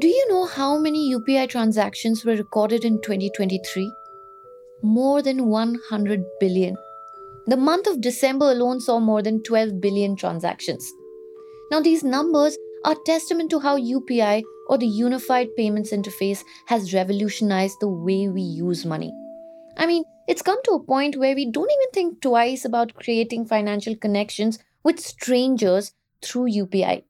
Do you know how many UPI transactions were recorded in 2023? More than 100 billion. The month of December alone saw more than 12 billion transactions. Now, these numbers are testament to how UPI or the Unified Payments Interface has revolutionized the way we use money. I mean, it's come to a point where we don't even think twice about creating financial connections with strangers through UPI.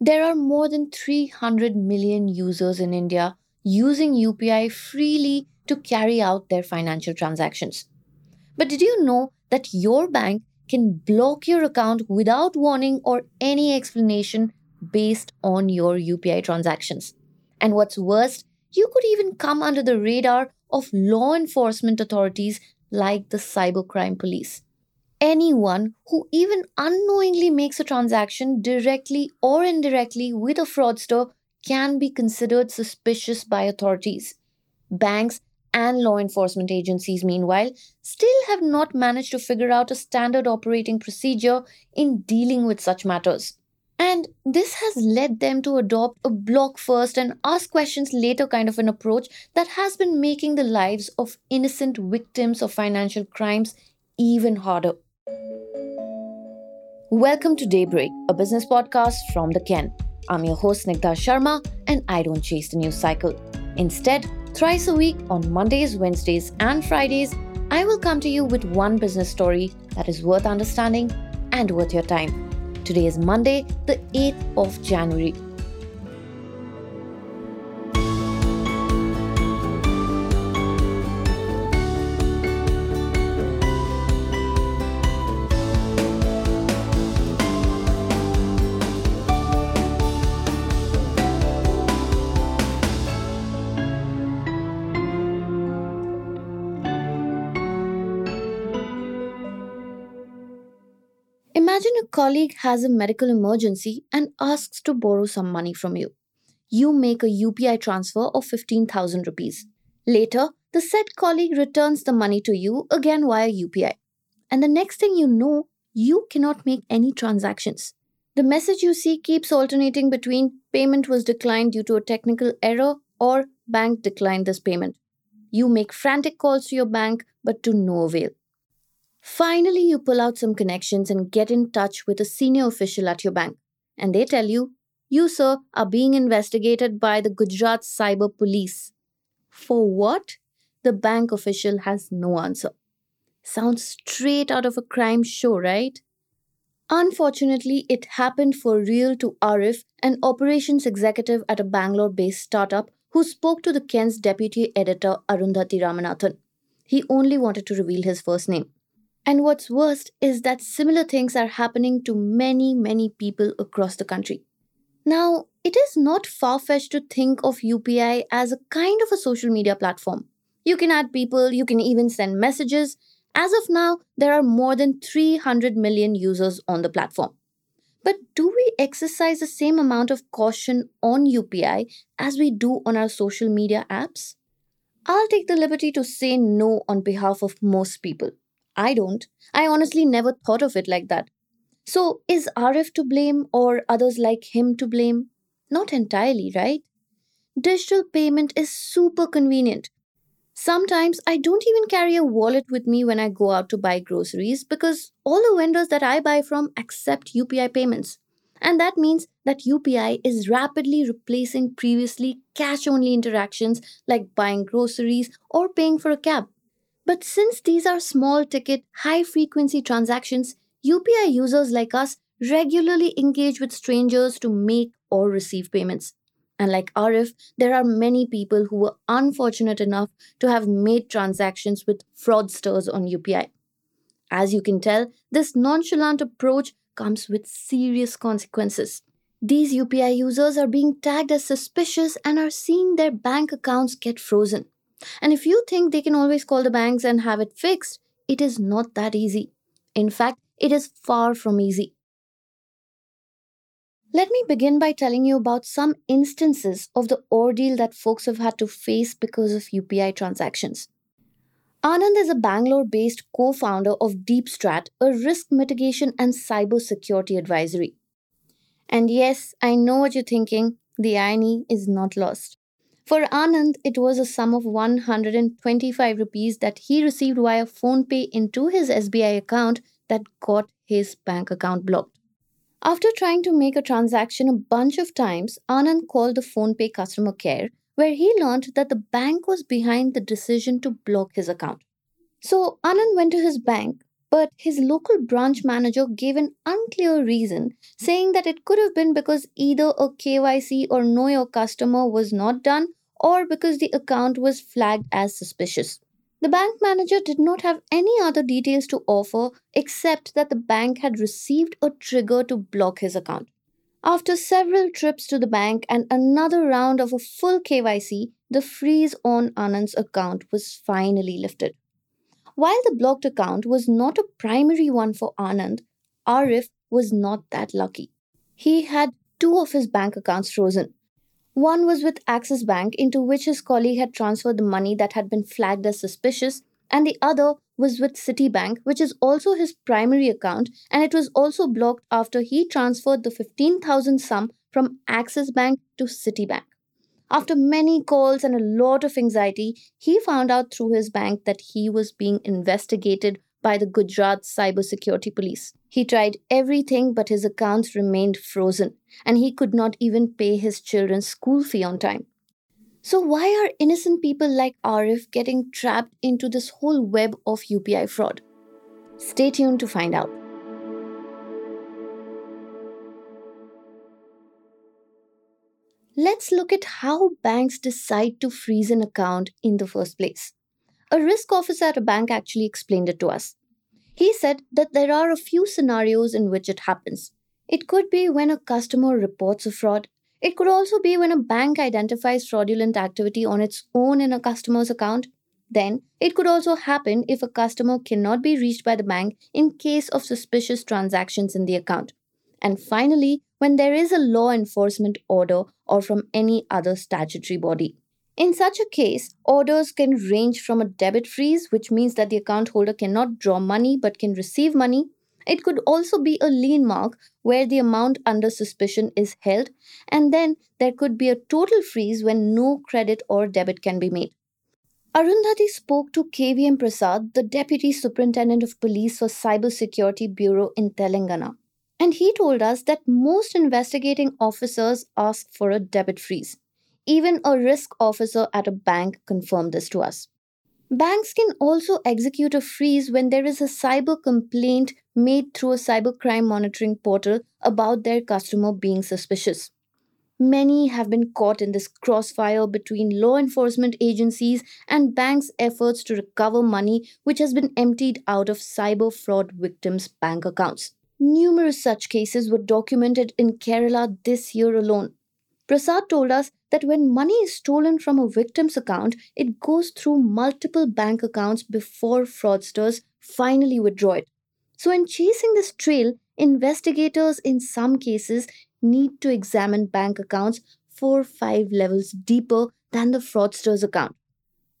There are more than 300 million users in India using UPI freely to carry out their financial transactions. But did you know that your bank can block your account without warning or any explanation based on your UPI transactions? And what's worse, you could even come under the radar of law enforcement authorities like the cybercrime police anyone who even unknowingly makes a transaction directly or indirectly with a fraudster can be considered suspicious by authorities. Banks and law enforcement agencies, meanwhile, still have not managed to figure out a standard operating procedure in dealing with such matters. And this has led them to adopt a block first and ask questions later kind of an approach that has been making the lives of innocent victims of financial crimes even harder. Welcome to Daybreak, a business podcast from the Ken. I'm your host Snigdha Sharma, and I don't chase the news cycle. Instead, thrice a week on Mondays, Wednesdays, and Fridays, I will come to you with one business story that is worth understanding and worth your time. Today is Monday, the 8th of January, Imagine a colleague has a medical emergency and asks to borrow some money from you. You make a UPI transfer of 15,000 rupees. Later, the said colleague returns the money to you again via UPI. And the next thing you know, you cannot make any transactions. The message you see keeps alternating between payment was declined due to a technical error or bank declined this payment. You make frantic calls to your bank, but to no avail. Finally, you pull out some connections and get in touch with a senior official at your bank. And they tell you, you, sir, are being investigated by the Gujarat Cyber Police. For what? The bank official has no answer. Sounds straight out of a crime show, right? Unfortunately, it happened for real to Arif, an operations executive at a Bangalore based startup who spoke to the Ken's deputy editor Arundhati Ramanathan. He only wanted to reveal his first name. And what's worst is that similar things are happening to many, many people across the country. Now, it is not far fetched to think of UPI as a kind of a social media platform. You can add people, you can even send messages. As of now, there are more than 300 million users on the platform. But do we exercise the same amount of caution on UPI as we do on our social media apps? I'll take the liberty to say no on behalf of most people. I don't. I honestly never thought of it like that. So, is Arif to blame or others like him to blame? Not entirely, right? Digital payment is super convenient. Sometimes I don't even carry a wallet with me when I go out to buy groceries because all the vendors that I buy from accept UPI payments. And that means that UPI is rapidly replacing previously cash only interactions like buying groceries or paying for a cab. But since these are small ticket, high frequency transactions, UPI users like us regularly engage with strangers to make or receive payments. And like Arif, there are many people who were unfortunate enough to have made transactions with fraudsters on UPI. As you can tell, this nonchalant approach comes with serious consequences. These UPI users are being tagged as suspicious and are seeing their bank accounts get frozen. And if you think they can always call the banks and have it fixed, it is not that easy. In fact, it is far from easy. Let me begin by telling you about some instances of the ordeal that folks have had to face because of UPI transactions. Anand is a Bangalore based co founder of DeepStrat, a risk mitigation and cyber security advisory. And yes, I know what you're thinking the irony is not lost. For Anand, it was a sum of 125 rupees that he received via PhonePe into his SBI account that got his bank account blocked. After trying to make a transaction a bunch of times, Anand called the PhonePe customer care where he learned that the bank was behind the decision to block his account. So Anand went to his bank, but his local branch manager gave an unclear reason, saying that it could have been because either a KYC or Know Your Customer was not done or because the account was flagged as suspicious. The bank manager did not have any other details to offer except that the bank had received a trigger to block his account. After several trips to the bank and another round of a full KYC, the freeze on Anand's account was finally lifted. While the blocked account was not a primary one for Anand, Arif was not that lucky. He had two of his bank accounts frozen. One was with Axis Bank, into which his colleague had transferred the money that had been flagged as suspicious, and the other was with Citibank, which is also his primary account, and it was also blocked after he transferred the 15,000 sum from Axis Bank to Citibank. After many calls and a lot of anxiety, he found out through his bank that he was being investigated by the Gujarat Cybersecurity Police. He tried everything, but his accounts remained frozen, and he could not even pay his children's school fee on time. So, why are innocent people like Arif getting trapped into this whole web of UPI fraud? Stay tuned to find out. Let's look at how banks decide to freeze an account in the first place. A risk officer at a bank actually explained it to us. He said that there are a few scenarios in which it happens. It could be when a customer reports a fraud. It could also be when a bank identifies fraudulent activity on its own in a customer's account. Then, it could also happen if a customer cannot be reached by the bank in case of suspicious transactions in the account. And finally, when there is a law enforcement order or from any other statutory body. In such a case, orders can range from a debit freeze, which means that the account holder cannot draw money but can receive money. It could also be a lien mark where the amount under suspicion is held, and then there could be a total freeze when no credit or debit can be made. Arundhati spoke to KVM Prasad, the Deputy Superintendent of Police for Cybersecurity Bureau in Telangana. And he told us that most investigating officers ask for a debit freeze. Even a risk officer at a bank confirmed this to us. Banks can also execute a freeze when there is a cyber complaint made through a cybercrime monitoring portal about their customer being suspicious. Many have been caught in this crossfire between law enforcement agencies and banks' efforts to recover money which has been emptied out of cyber fraud victims' bank accounts. Numerous such cases were documented in Kerala this year alone. Prasad told us that when money is stolen from a victim's account, it goes through multiple bank accounts before fraudsters finally withdraw it. So, in chasing this trail, investigators in some cases need to examine bank accounts four five levels deeper than the fraudster's account.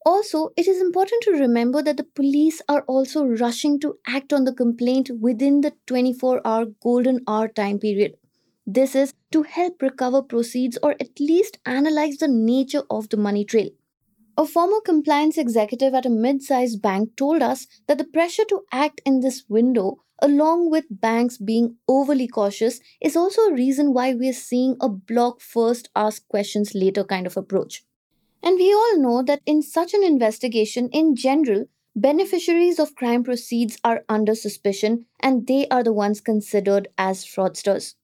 Also, it is important to remember that the police are also rushing to act on the complaint within the 24 hour golden hour time period. This is to help recover proceeds or at least analyze the nature of the money trail. A former compliance executive at a mid sized bank told us that the pressure to act in this window, along with banks being overly cautious, is also a reason why we are seeing a block first, ask questions later kind of approach. And we all know that in such an investigation, in general, beneficiaries of crime proceeds are under suspicion and they are the ones considered as fraudsters.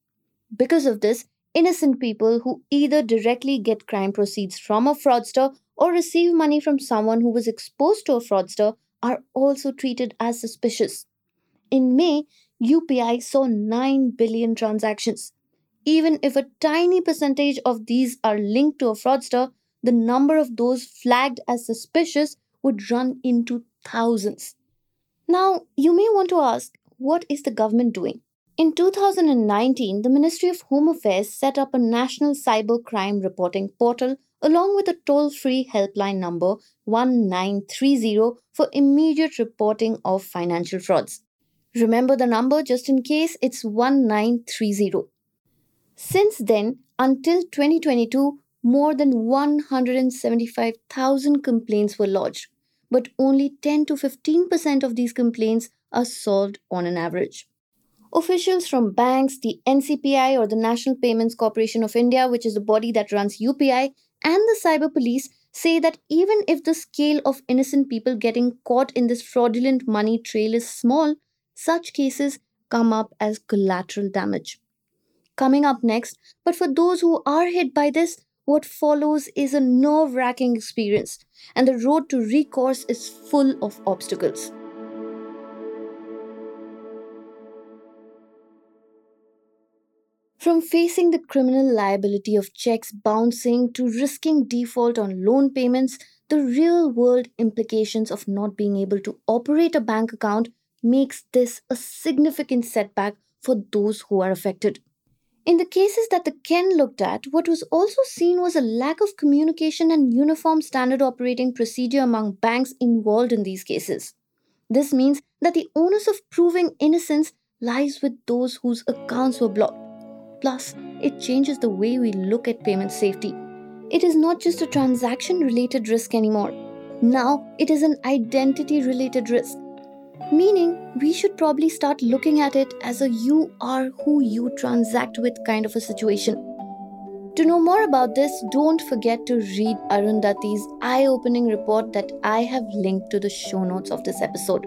Because of this, innocent people who either directly get crime proceeds from a fraudster or receive money from someone who was exposed to a fraudster are also treated as suspicious. In May, UPI saw 9 billion transactions. Even if a tiny percentage of these are linked to a fraudster, the number of those flagged as suspicious would run into thousands. Now, you may want to ask what is the government doing? In 2019, the Ministry of Home Affairs set up a national cyber crime reporting portal along with a toll free helpline number 1930 for immediate reporting of financial frauds. Remember the number just in case it's 1930. Since then, until 2022, more than 175,000 complaints were lodged, but only 10 to 15% of these complaints are solved on an average. Officials from banks, the NCPI or the National Payments Corporation of India, which is the body that runs UPI, and the cyber police say that even if the scale of innocent people getting caught in this fraudulent money trail is small, such cases come up as collateral damage. Coming up next, but for those who are hit by this, what follows is a nerve wracking experience, and the road to recourse is full of obstacles. From facing the criminal liability of checks bouncing to risking default on loan payments, the real world implications of not being able to operate a bank account makes this a significant setback for those who are affected. In the cases that the Ken looked at, what was also seen was a lack of communication and uniform standard operating procedure among banks involved in these cases. This means that the onus of proving innocence lies with those whose accounts were blocked Plus, it changes the way we look at payment safety. It is not just a transaction related risk anymore. Now, it is an identity related risk. Meaning, we should probably start looking at it as a you are who you transact with kind of a situation. To know more about this, don't forget to read Arundhati's eye opening report that I have linked to the show notes of this episode.